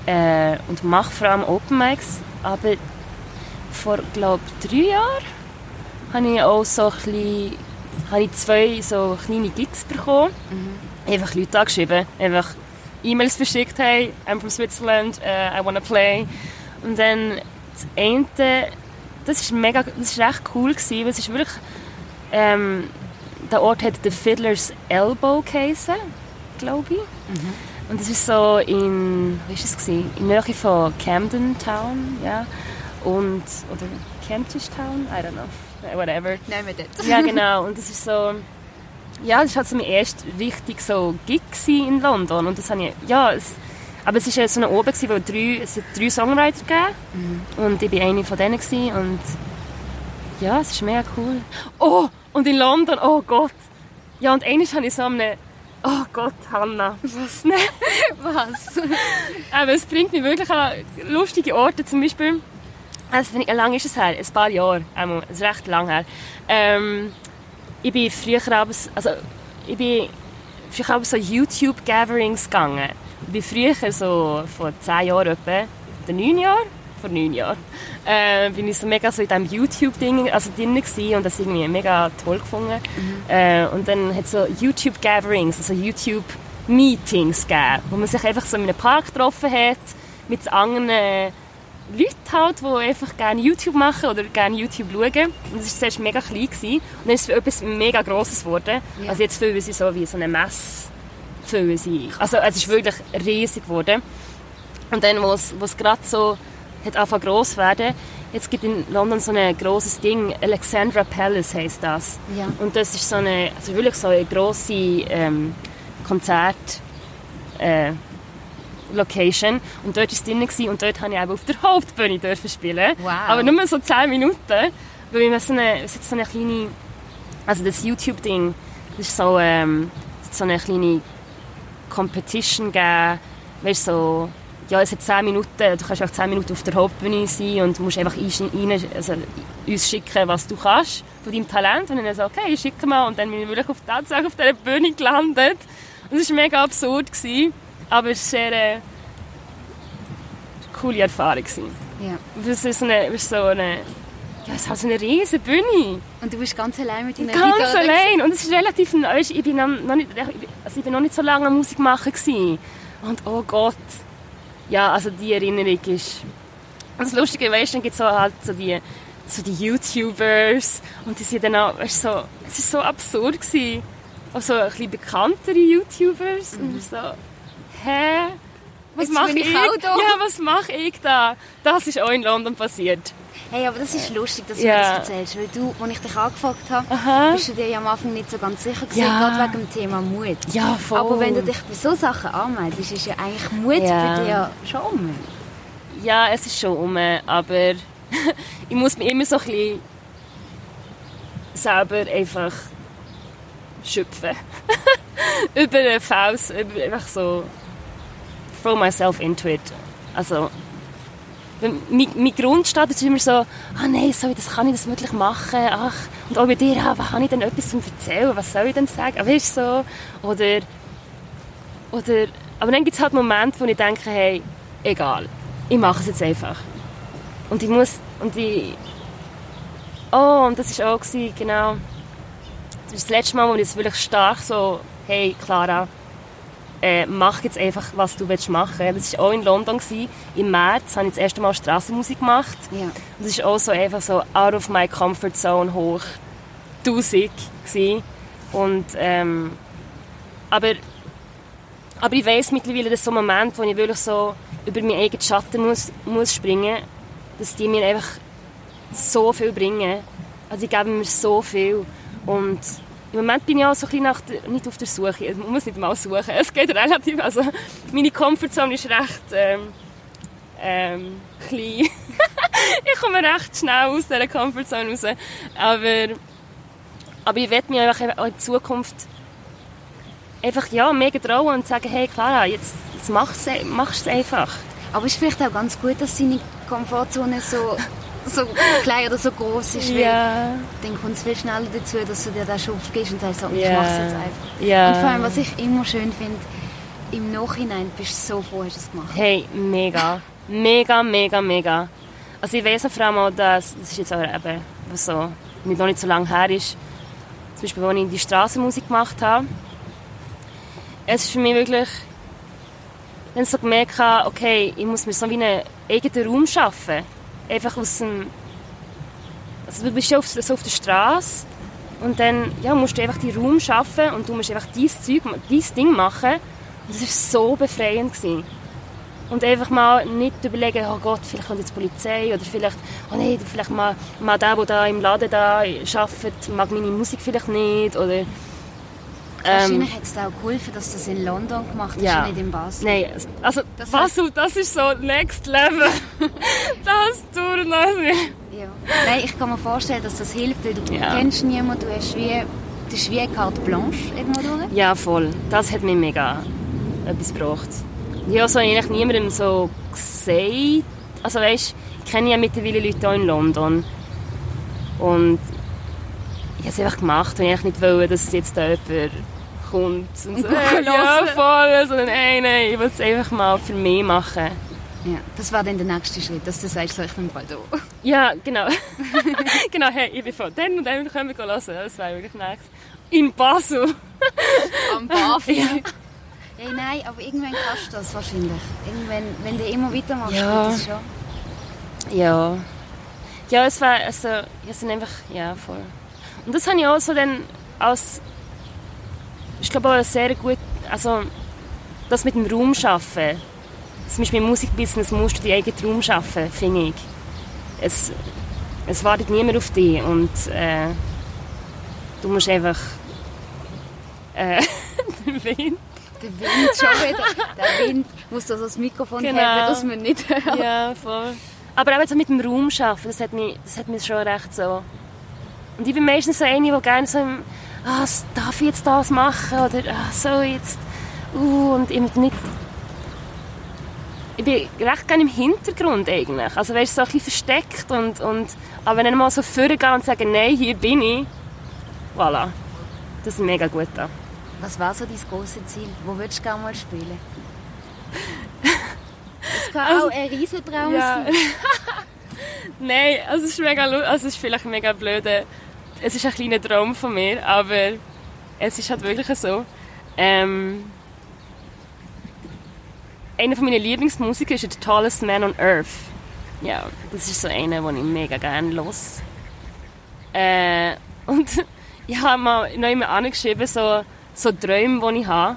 äh, und mache vor allem Open Mics. Aber vor, glaube drei Jahren habe ich auch so ein bisschen, habe ich zwei so kleine Gigs bekommen. Einfach Leute angeschrieben, einfach E-Mails verschickt, hey, I'm from Switzerland, uh, I wanna play. Und dann das eine, das ist mega, das ist recht cool gewesen, weil es ist wirklich, ähm, der Ort hat The Fiddler's Elbow geheißen, glaube ich. Und das ist so in, wie ist es gewesen? In Nähe von Camden Town, ja. Und, oder Kentish Town, I don't know, whatever. Wir dort. Ja, (laughs) genau. Und das ist so... Ja, das war halt so mein erster richtig so Gig in London. Und das habe ich... Ja, es, aber es war ja so eine oben, wo drei, es hat drei Songwriter gegeben. Und ich war eine von denen. Gewesen. Und ja, es ist mega cool. Oh, und in London, oh Gott. Ja, und einmal habe ich so eine... Oh Gott, Hanna. Was? Nein. (laughs) Was? Aber es bringt mich wirklich an lustige Orte. Zum Beispiel, also finde ich, wie lange ist es her? Ein paar Jahre. Einmal. Es ist recht lang her. Ähm, ich bin früher abends, also ich bin früher abends so YouTube-Gatherings gegangen. Ich bin früher so vor zehn Jahren etwa, oder neun Jahren, vor neun Jahren, äh, bin ich so mega so in diesem YouTube-Ding also drin gewesen und das irgendwie mega toll gefunden. Äh, und dann hat es so YouTube-Gatherings, also YouTube-Meetings gegeben, wo man sich einfach so in einem Park getroffen hat, mit anderen Leuten halt, die einfach gerne YouTube machen oder gerne YouTube schauen. Und das war zuerst mega klein. Gewesen. Und dann ist es etwas mega Grosses geworden. Ja. Also jetzt fühlen sie so wie so eine Messe. Fühlen sie. Also es ist wirklich riesig geworden. Und dann, wo es, wo es gerade so hat angefangen gross werden, jetzt gibt in London so ein grosses Ding, Alexandra Palace heisst das. Ja. Und das ist so eine, also wirklich so eine grosse ähm, Konzert, äh, Location. Und dort war es drin und dort durfte ich eben auf der Hauptbühne dürfen spielen. Wow. Aber nur so 10 Minuten, weil wir so eine, es hat so eine kleine, also das YouTube-Ding, das ist so, ähm, so eine kleine Competition gegeben, weißt, so, ja, es hat 10 Minuten, du kannst auch 10 Minuten auf der Hauptbühne sein und musst einfach rein, also, uns schicken, was du kannst von deinem Talent. Und dann so, okay, ich schicke mal. Und dann bin ich wirklich auf, tatsächlich auf dieser Bühne gelandet. Und es war mega absurd. Gewesen, aber es war eine sehr äh, coole Erfahrung. Gewesen. Ja. Es ist so eine, ist so eine ja, es hat so eine riesige Bühne. Und du bist ganz allein mit deiner Ganz Gitarre. allein. Und es ist relativ neu. Ich bin noch nicht, also ich bin noch nicht so lange am Musik machen gewesen. Und oh Gott. Ja, also die Erinnerung ist... Und das Lustige, weißt du, dann gibt es so halt so die, so die YouTubers und die sind dann auch, weißt, du, so, es war so absurd gewesen. Auch so ein bisschen bekanntere YouTubers und ich so, hä? Was mache ich? ich auch da. Ja, was mache ich da? Das ist auch in London passiert. Hey, aber das ist lustig, dass du mir das erzählst, weil du, als ich dich angefragt habe, Aha. bist du dir ja am Anfang nicht so ganz sicher gewesen, Ja. gerade wegen dem Thema Mut. Ja, voll. Aber wenn du dich bei so Sachen anmeldest, ist ja eigentlich Mut Ja. bei dir schon um. Ja, es ist schon um, aber (laughs) ich muss mich immer so ein bisschen selber einfach schöpfen. (laughs) über den Faust, über einfach so throw myself into it. Also, mein, mein Grundstadt ist immer so, ah nein, ich das, kann ich das wirklich machen? Ach, und auch bei dir, ah, was habe ich denn etwas zu erzählen? Was soll ich denn sagen? Aber ist so, oder, oder, aber dann gibt es halt Momente, wo ich denke, hey, egal, ich mache es jetzt einfach. Und ich muss, und ich, oh, und das war auch, gewesen, genau, das ist das letzte Mal, wo ich jetzt wirklich stark so, hey, Clara, äh, mach jetzt einfach, was du willst machen. Das war auch in London. Gewesen. Im März habe ich das erste Mal Straßenmusik gemacht. Ja. Und das war auch so einfach so out of my comfort zone hoch 1000 gewesen. Und, ähm, aber, aber ich weiss mittlerweile, dass so ein Moment, wo ich wirklich so über meinen eigenen Schatten muss, muss springen, dass die mir einfach so viel bringen. Also die geben mir so viel. Und im Moment bin ich auch so ein bisschen nach nicht auf der Suche. Man muss nicht mal suchen. Es geht relativ. Also meine Comfortzone ist recht ähm, ähm, klein. (laughs) ich komme recht schnell aus dieser Comfortzone raus. Aber, aber ich werde mich einfach auch in Zukunft einfach ja, mega trauen und sagen, hey Clara, jetzt, jetzt machst du es einfach. Aber es ist vielleicht auch ganz gut, dass deine Komfortzone so, so klein oder so groß ist, Ja. dann kommt es viel schneller dazu, dass du dir den Schub gibst und sagst, so, ich Ja. mache es jetzt einfach. Ja. Und vor allem, was ich immer schön finde, im Nachhinein bist du so froh, hast du es gemacht. Hey, mega. Mega, mega, mega. Also ich auch vor allem auch, dass, das ist jetzt auch eben, was so, nicht, noch nicht so lange her ist, zum Beispiel, als ich die Strassenmusik gemacht habe, es ist für mich wirklich, dann so gemerkt, habe, okay, ich muss mir so wie einen eigenen Raum schaffen. Einfach aus dem, also du bist ja auf, so auf der Straße und dann ja, musst du einfach die Raum schaffen und du musst einfach dieses Zeug, dieses Ding machen. Und das war so befreiend. Gewesen. Und einfach mal nicht überlegen, oh Gott, vielleicht kommt jetzt die Polizei oder vielleicht, oh nein, vielleicht mal, mal der, der da im Laden da arbeitet, mag meine Musik vielleicht nicht oder... Ähm, Wahrscheinlich hat es auch geholfen, dass du das in London gemacht hast Ja. und nicht in Basel. Nein, also Das Basel, das ist so next level. (laughs) das tut. Ja. Nein, ich kann mir vorstellen, dass das hilft, weil du Ja. kennst niemanden, du hast wie, du hast wie eine Carte Blanche irgendwo durch. Ja, voll. Das hat mir mega etwas gebracht. Ich habe so eigentlich niemandem so gesagt. Also weißt, ich kenne ja mittlerweile Leute auch in London. Und ich habe es einfach gemacht, weil ich nicht wollte, dass jetzt da jemand kommt und so, gucken hey, ja, voll, sondern hey, nein, ich will es einfach mal für mich machen. Ja, das war dann der nächste Schritt, dass du sagst, so, ich bin bald da. (laughs) Ja, genau. (laughs) genau, hey, ich bin von dann und dann können wir hören. Das wäre wirklich nice. In Basel. (laughs) Am Bafi. ja. Hey, nein, aber irgendwann kannst du das wahrscheinlich. Irgendwann, wenn du immer weitermachst, Ja. geht das schon. Ja. Ja, es war, also, es sind einfach, ja, voll. Und das habe ich auch so dann als, ich glaube auch sehr gut, also, das mit dem Raum schaffen. Zum Beispiel im Musikbusiness musst du deinen eigenen Raum schaffen, finde ich. Es, es wartet niemand auf dich und äh, du musst einfach äh, (laughs) den Wind Der Wind schon wieder. Der Wind muss das als Mikrofon Genau. haben, dass man nicht hört. Ja, voll. Aber auch jetzt so mit dem Raum arbeiten, das hat mich, das hat mich schon recht so... Und ich bin meistens so eine, die gerne so im, ah, darf ich jetzt das machen? Oder ah, so jetzt... Uh, und eben nicht... Ich bin recht gerne im Hintergrund eigentlich. Also weißt, so ein bisschen versteckt und, und... Aber wenn ich mal so vorgehe und sage, nein, hier bin ich... Voilà. Das ist mega gut da. Was war so dein grosses Ziel? Wo würdest du gerne mal spielen? (laughs) Es kann auch ein Riesentraum Ja. sein. (laughs) Nein, also es ist mega, also es ist vielleicht mega blöd. Es ist ein kleiner Traum von mir, aber es ist halt wirklich so. Ähm, einer von meinen Lieblingsmusiker ist The Tallest Man on Earth. Ja, das ist so einer, den ich mega gerne los. Äh, und (laughs) ich habe mal noch immer angeschrieben, so, so Träume, die ich habe.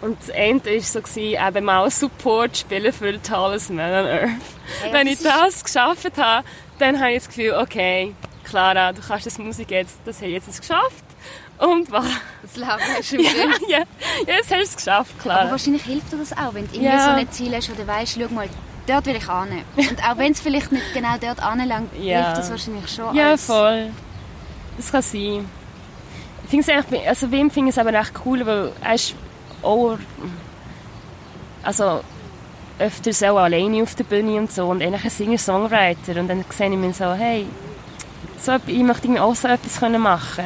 Und das eine war so, gewesen, eben mal Support spielen für The Tallest Man on Earth. Hey, Wenn das ich ist- das geschafft habe, dann habe ich das Gefühl, okay, Clara, du kannst das Musik jetzt, das ich jetzt geschafft. Und was? Das Leben hast du im (laughs) Ja, Griff. ja, jetzt hast du es geschafft, Aber Clara. wahrscheinlich hilft dir das auch, wenn du irgendwie Ja. so ein Ziel hast, du weißt, schau mal, dort will ich hin. Und auch wenn es vielleicht nicht genau dort anlangt, (laughs) Ja. hilft das wahrscheinlich schon. Ja, voll. Das kann sein. Ich finde es eigentlich, also Wim finde ich es aber echt cool, weil er ist auch, also öfters auch alleine auf der Bühne und so und eigentlich ein Singer-Songwriter und dann sehe ich mir so, hey, so, ich möchte irgendwie auch so etwas können machen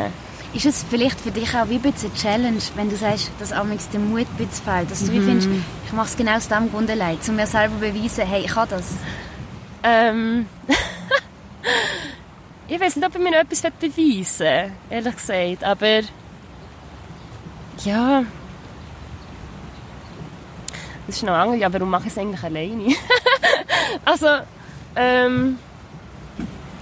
Ist es vielleicht für dich auch wie ein bisschen eine Challenge, wenn du sagst, dass amigs der Mut ein bisschen fehlt, dass du wie findest, ich mache es genau aus dem Grund allein, um mir selber zu beweisen, hey, ich kann das. Ähm, (laughs) ich weiß nicht, ob ich mir etwas beweisen will, ehrlich gesagt. Aber ja. Das ist noch andere, ja, warum mache ich es eigentlich alleine? (laughs) also, ähm,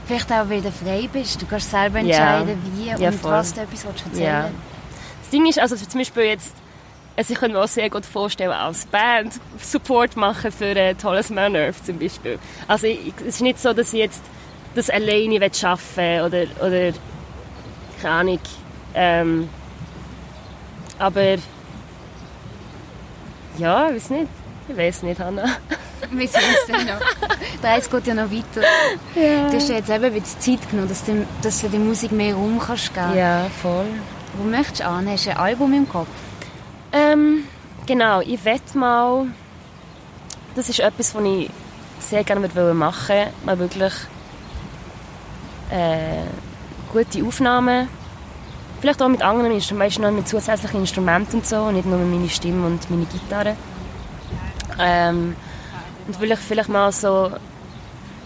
Vielleicht auch, weil du frei bist. Du kannst selber entscheiden, wie Ja, und voll. was du etwas erzählen ja. Das Ding ist, also zum Beispiel jetzt, also ich könnte mir auch sehr gut vorstellen, als Band Support machen für ein tolles Man Earth zum Beispiel. Also ich, es ist nicht so, dass ich jetzt das alleine arbeiten will oder, oder keine Ahnung. Ähm, aber ja, ich weiß nicht. Ich weiß nicht, Hanna. (laughs) Wir sehen es dann noch. (laughs) Der Reis geht ja noch weiter. Du hast ja jetzt eben ein bisschen Zeit genommen, dass du, dass du der Musik mehr Raum kannst geben. Ja, voll. Wo möchtest du an? Hast du ein Album im Kopf? Ähm, genau, ich wette mal, das ist etwas, was ich sehr gerne machen würde. Mal wirklich äh, gute Aufnahmen. Vielleicht auch mit anderen Instrumenten, noch mit zusätzlichen Instrumenten und so, und nicht nur mit meiner Stimme und meiner Gitarre. Ähm, und vielleicht, vielleicht mal so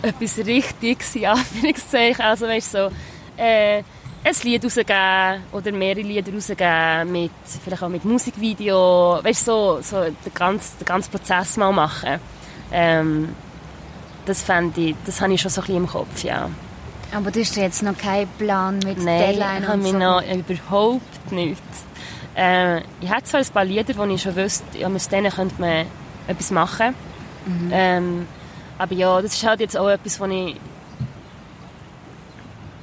etwas Richtiges, in Anführungszeichen, also weißt du, so, äh, ein Lied rausgeben oder mehrere Lieder rausgeben, mit, vielleicht auch mit Musikvideo, weißt du, so, so den, ganzen, den ganzen Prozess mal machen. Ähm, das fände ich, das habe ich schon so ein bisschen im Kopf, ja. Aber du hast ja jetzt noch keinen Plan mit Nein, Deadline ich habe mich so. noch überhaupt nicht. Äh, ich habe zwar ein paar Lieder, wo ich schon wüsste, ja, aus denen könnte man etwas machen. Ähm, aber ja, das ist halt jetzt auch etwas, wo ich...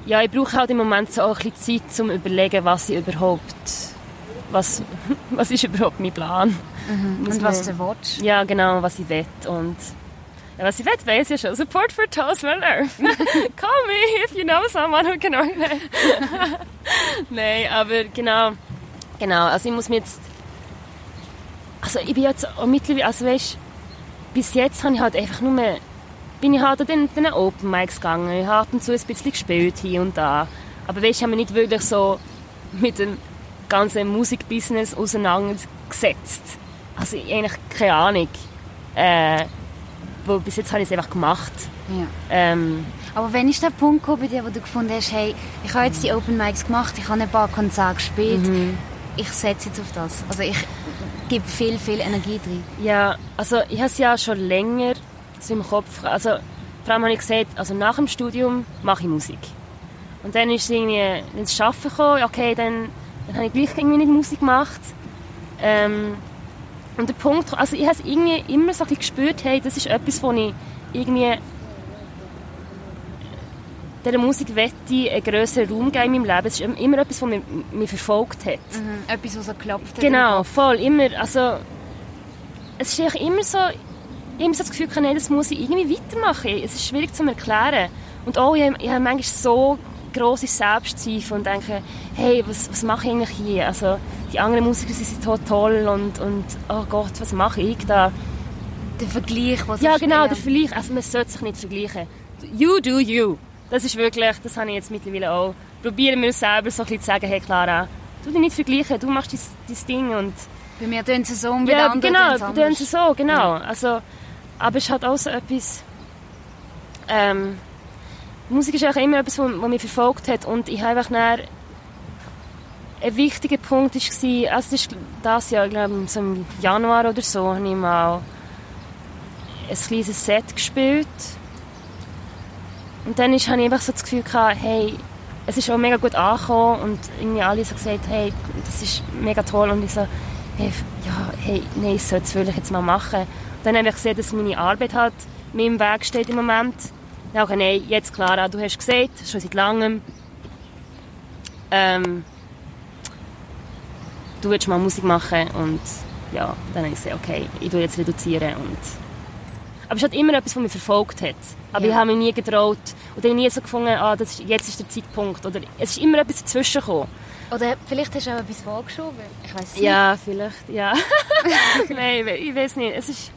Ja, ich brauche halt im Moment so auch ein bisschen Zeit, um zu überlegen, was ich überhaupt... Was, (laughs) was ist überhaupt mein Plan? Muss Und was du willst. Ja, genau, was ich will. Und ja, was ich will, weiß ich ja schon. Support for Toast (laughs) Earth. Call me if you know someone who can organize. (laughs) Nein, aber genau. Genau, also ich muss mir jetzt... Also ich bin jetzt auch mittlerweile... Also weißt, bis jetzt habe ich halt einfach nur... Mehr, bin ich halt an den, den Open Mics gegangen. Ich habe ab und zu ein bisschen gespielt hier und da. Aber weißt, ich habe mich nicht wirklich so mit dem ganzen Musikbusiness auseinandergesetzt. Also ich eigentlich keine Ahnung. Äh, wo bis jetzt habe ich es einfach gemacht. Ja. Ähm, Aber wenn ist der Punkt gekommen bei dir, wo du gefunden hast, hey, ich habe jetzt die Open Mics gemacht, ich habe ein paar Konzerte gespielt, Mhm. ich setze jetzt auf das. Also ich gebe viel, viel Energie drin. ja, also ich habe es ja schon länger so im Kopf. Also vor allem habe ich gesagt, also nach dem Studium mache ich Musik. Und dann ist es irgendwie ins Arbeiten gekommen, okay, dann, dann habe ich gleich irgendwie nicht Musik gemacht. Ähm, und der Punkt, also ich habe es irgendwie immer so ein bisschen gespürt, hey, das ist etwas, wo ich irgendwie dieser Musik wette einen grösseren Raum geben in meinem Leben. Es ist immer etwas, was mich, mich verfolgt hat. Mhm. Etwas, was so geklopft hat. Genau, voll, immer, also es ist immer so, ich habe immer so das Gefühl, nee, das muss ich irgendwie weitermachen. Es ist schwierig zu erklären. Und auch, ich habe, ich habe manchmal so grosse Selbstzweifel und denke, hey, was, was mache ich eigentlich hier? Also, die anderen Musiker sie sind so toll und, und oh Gott, was mache ich da? Der Vergleich, was Ja, genau, der Vergleich. Also man sollte sich nicht vergleichen. You do you. Das ist wirklich, das habe ich jetzt mittlerweile auch. Probieren wir uns selber so ein bisschen zu sagen, hey Clara, du dich nicht vergleichen, du machst dein, Ding und Bei mir tun sie so und bei ja, den anderen genau, anders. denen so, genau. Also, aber es hat auch so etwas, ähm, Musik ist auch immer etwas, was mich verfolgt hat und ich habe einfach dann ein wichtiger Punkt war, also das ist das Jahr, ich glaube so im Januar oder so, habe ich mal ein kleines Set gespielt und dann habe ich einfach so das Gefühl gehabt, hey, es ist auch mega gut angekommen und irgendwie alle so gesagt, hey, das ist mega toll und ich so, hey, ja, hey, nein, das will ich jetzt mal machen. Und dann habe ich gesehen, dass meine Arbeit halt mir im Weg steht im Moment. Dann ich nein, jetzt Clara, du hast gesagt, schon seit langem, ähm, du willst mal Musik machen und ja, dann habe ich gesagt, okay, ich tue jetzt reduzieren und aber es ist halt immer etwas, was mich verfolgt hat. Aber Ja. ich habe mich nie getraut und ich habe nie so gefunden, ah, das ist, jetzt ist der Zeitpunkt. Oder es ist immer etwas dazwischen gekommen. Oder vielleicht hast du auch etwas vorgeschoben. Ich weiß nicht. Ja, vielleicht, ja. (laughs) Nein, ich we- ich weiß nicht. Es ist...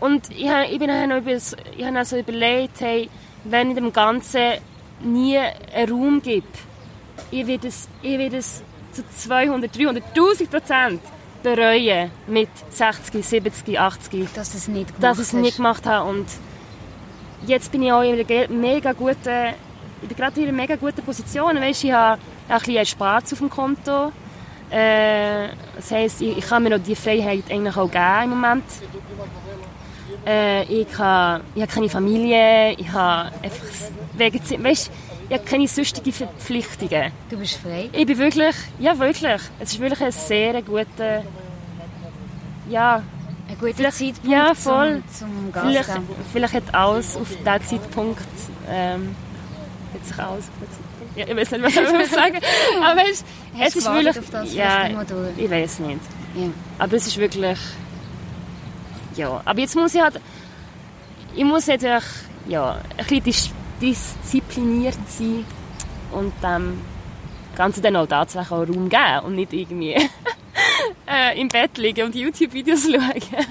Und ich, habe, ich bin auch noch über, ich habe auch so überlegt, hey, wenn ich dem Ganzen nie einen Raum gebe, ich werde es, ich werde es zu 200, 300, 1000 Prozent bereuen mit 60, 70, 80 Dass es nicht gemacht dass ich es nicht gemacht habe. Und jetzt bin ich auch in einer mega guten, ich bin gerade in einer mega guten Position. Weißt, ich habe ein bisschen Spaß auf dem Konto. Äh, das heisst, ich, ich kann mir noch die Freiheit eigentlich auch geben im Moment. Äh, ich, habe, ich habe keine Familie, ich habe einfach wegen, weißt, ich habe keine sonstigen Verpflichtungen. Du bist frei. Ich bin wirklich, ja wirklich, es ist wirklich ein sehr guter, ja, Ein guter Zeitpunkt ja, voll. zum, zum Vielleicht, vielleicht hat alles auf diesen Zeitpunkt ähm, hat sich alles auf Zeitpunkt. Ja, ich weiß nicht, was ich sagen. (laughs) Aber weißt, es du ist wirklich. auf das ja, ich weiß nicht. Ja. Aber es ist wirklich. Ja, aber jetzt muss ich halt. Ich muss jetzt einfach, ja, ein bisschen diszipliniert sein und dem Ganzen dann auch tatsächlich auch Raum geben und nicht irgendwie (laughs) äh, im Bett liegen und YouTube-Videos (laughs) schauen.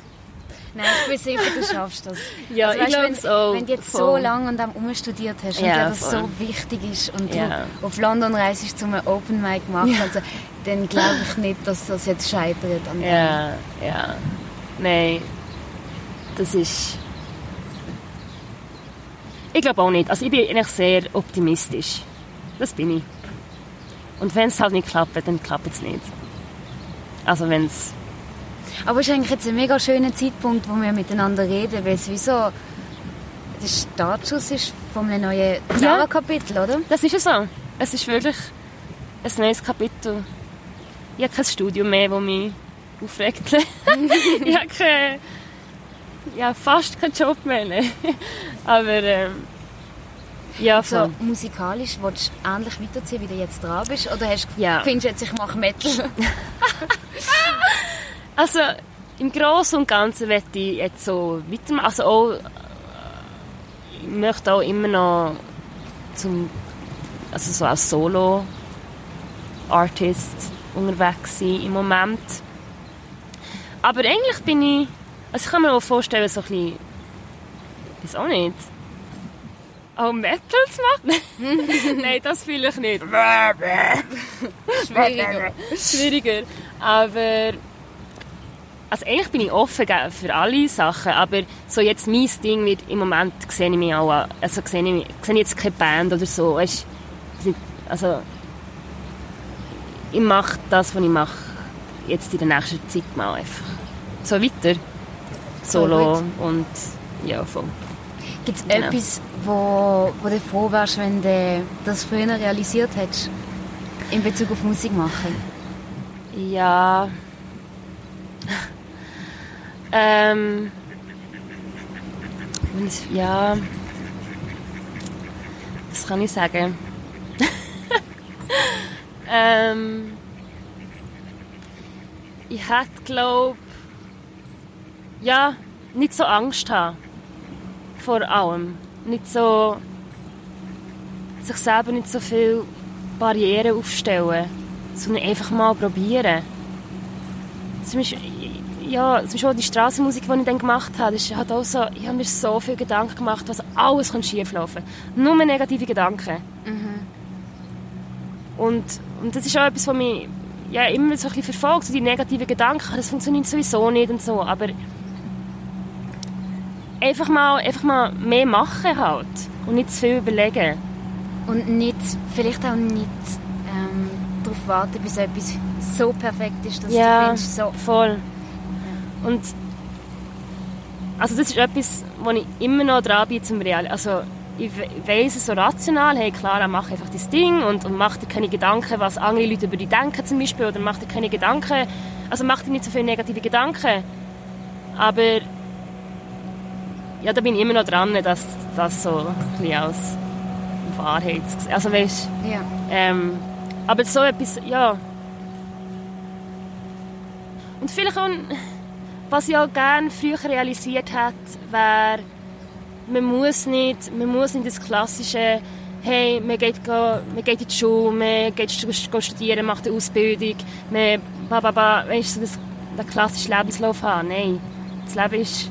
Nein, ich bin sicher, du schaffst das. (laughs) Ja, Also, ich weißt, glaub's wenn, auch. Wenn du jetzt so Voll. lange an dem umstudiert hast und Ja, dir das voll. so wichtig ist und Ja. du auf London reist zum Open Mic machst, Ja. also, dann glaube ich nicht, dass das jetzt scheitert an dem. Ja, ja. Nein. Das ist. Ich glaube auch nicht. Also ich bin eigentlich sehr optimistisch. Das bin ich. Und wenn es halt nicht klappt, dann klappt es nicht. Also wenn es... Aber es ist eigentlich jetzt ein mega schöner Zeitpunkt, wo wir miteinander reden, weil es wie so der Startschuss ist von einem neuen Ja. Jahre-Kapitel, oder? Das ist ja so. Es ist wirklich ein neues Kapitel. Ich habe kein Studium mehr, das mich aufregt. (laughs) ich habe keine, ja, fast keinen Job mehr. ne. (laughs) Aber ähm, ja, So, voll. musikalisch willst du ähnlich weiterziehen, wie du jetzt dran bist? Oder hast du, Ja. findest du jetzt, ich mache Metal? (laughs) Also im Großen und Ganzen möchte ich jetzt so weitermachen. Also auch, äh, ich möchte auch immer noch zum, also so als Solo-Artist unterwegs sein im Moment. Aber eigentlich bin ich, also ich kann mir auch vorstellen, so ein bisschen, ich weiß auch nicht, auch Metal zu machen? (laughs) Nein, das fühle ich nicht. Schwieriger. schwieriger. Aber also eigentlich bin ich offen für alle Sachen, aber so jetzt mein Ding wird im Moment sehe ich mich auch, also sehe ich, sehe ich jetzt keine Band oder so, weißt, also ich mache das, was ich mache, jetzt in der nächsten Zeit mal einfach so weiter, solo gut. und ja voll. Gibt es Genau. etwas, wo, wo du froh wärst, wenn du das früher realisiert hättest? In Bezug auf Musik machen? Ja. Ähm. Ja. Was kann ich sagen? (laughs) ähm. Ich hätte, glaube ja, nicht so Angst haben. Vor allem. Nicht so. sich selber nicht so viel Barrieren aufstellen, sondern einfach mal probieren. Zum Beispiel, ja, zum Beispiel auch die Straßenmusik, die ich dann gemacht habe, das halt auch so, ich habe mir so viele Gedanken gemacht, was alles kann schieflaufen kann. Nur negative Gedanken. Und, und das ist auch etwas, was mich ja, immer so ein bisschen verfolgt, so die negativen Gedanken, das funktioniert sowieso nicht und so, aber einfach mal, einfach mal mehr machen halt und nicht zu viel überlegen. Und nicht, vielleicht auch nicht ähm, darauf warten, bis etwas so perfekt ist, dass ja, du findest, so... voll. Und also das ist etwas, wo ich immer noch dran bin zum Real. Also ich weiss es so rational, hey klar, mach einfach das Ding und, und mach dir keine Gedanken, was andere Leute über dich denken zum Beispiel, oder mach dir keine Gedanken, also mach dir nicht so viele negative Gedanken. Aber ja, da bin ich immer noch dran, dass das so ein als Wahrheit, also weißt, Ja. ähm, aber so etwas, ja. Und vielleicht auch, was ich auch gerne früher realisiert hat, wäre, man muss nicht, man muss nicht das klassische, hey, man geht, go, man geht in die Schule, man geht stu- studieren, macht eine Ausbildung, man, ba, ba, ba, weißt du, das, den klassischen Lebenslauf haben. Nein, das Leben ist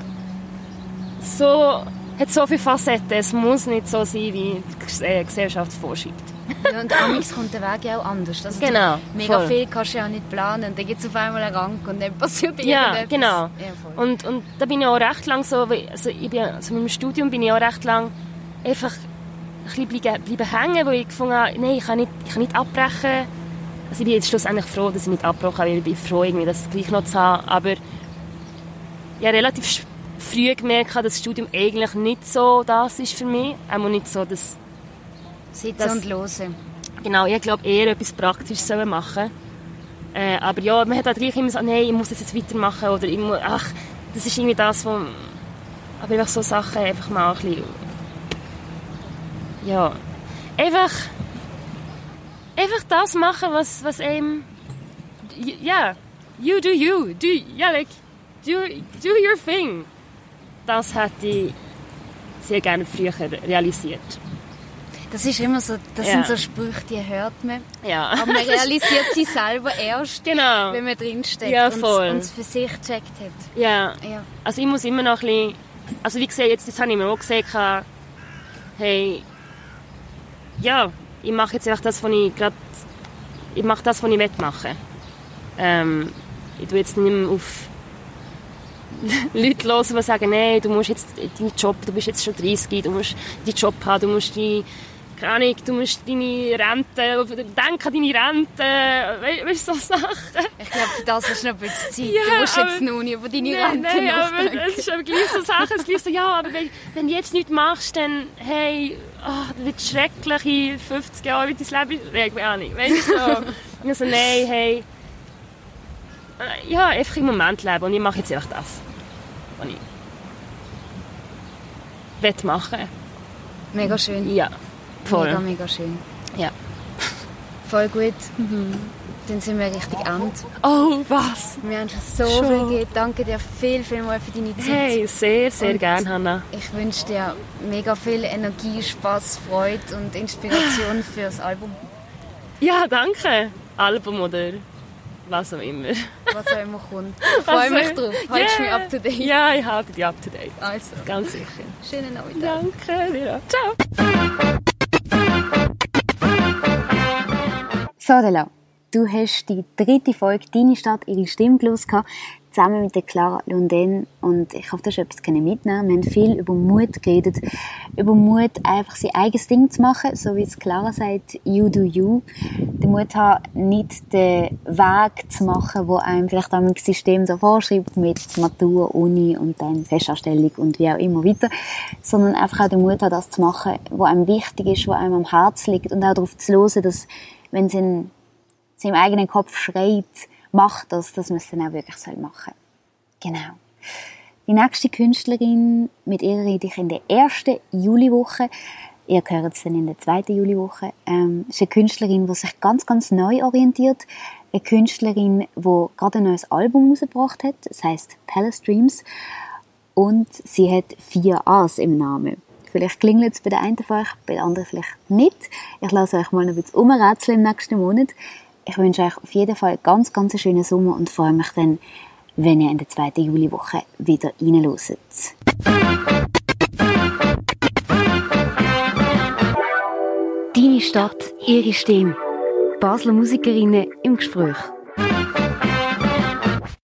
so, hat so viele Facetten, es muss nicht so sein, wie die äh, Gesellschaft vorschreibt. Ja, und amigs kommt der Weg ja auch anders. Also Genau, mega voll. viel kannst du ja auch nicht planen. Dann gibt es auf einmal einen Rang und dann passiert Ja, irgendetwas. genau. Ja, voll. Und, und da bin ich auch recht lang so, also ich bin, also mit dem Studium bin ich auch recht lang einfach ein bisschen bleiben, hängen, weil ich gefunden habe, nein, ich kann nicht, ich kann nicht abbrechen. Also ich bin jetzt schlussendlich froh, dass ich nicht abgebrochen habe, weil ich bin froh, irgendwie das gleich noch zu haben. Aber habe relativ früh gemerkt, dass das Studium eigentlich nicht so das ist für mich. Auch nicht so, dass Sitzen das- und hören. Genau, ich glaube eher etwas Praktisches sollen machen. Äh, aber ja, man hat halt gleich immer so, nein, ich muss das jetzt weitermachen oder ich muss, ach, das ist irgendwie das, wo... Aber einfach so Sachen einfach mal ein bisschen... Ja, einfach... Einfach das machen, was, was einem... Ja, you do you. Do, ja, like, do, do your thing. Das hätte ich sehr gerne früher realisiert. Das ist immer so, das Ja. sind so Sprüche, die hört man. Ja. Aber man (laughs) realisiert sie selber erst, Genau. wenn man drinsteckt Ja, voll. und es für sich gecheckt hat. Ja, Ja. also ich muss immer noch ein bisschen, also wie gesagt, jetzt das habe ich mir auch gesehen, hey, ja, ich mache jetzt einfach das, was ich gerade, ich mache das, was ich machen ähm, Ich tue jetzt nicht mehr auf Leute hören, die sagen, nein, du musst jetzt deinen Job, du bist jetzt schon 30, du musst deinen Job haben, du musst die keine Ahnung, du musst deine Rente, denk an deine Rente, we weißt du, so Sachen. Ich glaube, für das hast du noch ein bisschen Zeit. Ja, du musst aber- jetzt noch nicht über deine Nein, Rente nein, aber nachdenken. es ist aber gleich so Sachen, es ist so, ja, aber wenn, wenn du jetzt nichts machst, dann, hey, oh, das wird schrecklich in 50 Jahren, wie dein Leben ist. Nein, keine Ahnung, weißt du, so. Und ich so, nein, hey, äh, ja, einfach im Moment leben und ich mache jetzt einfach das, was ich will machen. Mega schön. Ja, voll. Mega, mega schön. Ja. Voll gut. Dann sind wir richtig end. Oh, was? Wir haben schon so Schon. viel gegeben. Danke dir viel, viel mal für deine Zeit. Hey, sehr, sehr Und- gerne, Hannah. Ich wünsche dir mega viel Energie, Spaß, Freude und Inspiration fürs Album. Ja, danke. Album oder was auch immer. Was auch immer kommt. (laughs) Ich freue mich drauf. Haltst du mich up to date? Ja, ich halte dich up to date. Also, Ganz sicher. schönen Nachmittag. Danke dir. auch. Ciao. So, Dela, du hast die dritte Folge «Deine Stadt, ihre Stimme» gehört, zusammen mit der Clara Lunden. Und ich hoffe, du hast etwas mitnehmen. Wir haben viel über Mut geredet. Über Mut, einfach sein eigenes Ding zu machen, so wie es Clara sagt, «You do you». Den Mut haben, nicht den Weg zu machen, wo einem vielleicht auch das System so vorschreibt, mit Matur, Uni und dann Festanstellung und wie auch immer weiter, sondern einfach auch den Mut haben, das zu machen, was einem wichtig ist, was einem am Herzen liegt und auch darauf zu hören, dass, wenn es in sie im eigenen Kopf schreit, macht das, dass man es dann auch wirklich soll machen Genau. Die nächste Künstlerin, mit ihr rede ich in der ersten Juliwoche. Ihr hört es dann in der zweiten Juliwoche. Ähm, ist eine Künstlerin, die sich ganz, ganz neu orientiert. Eine Künstlerin, die gerade ein neues Album rausgebracht hat. Das heißt Palace Dreams. Und sie hat vier A's im Namen. Vielleicht klingelt es bei der einen von euch, bei der anderen vielleicht nicht. Ich lasse euch mal ein bisschen umrätseln im nächsten Monat. Ich wünsche euch auf jeden Fall ganz, ganz einen schönen Sommer und freue mich dann, wenn ihr in der zweiten Juliwoche wieder reinhört. Deine Stadt, ihre Stimme. Basler Musikerinnen im Gespräch.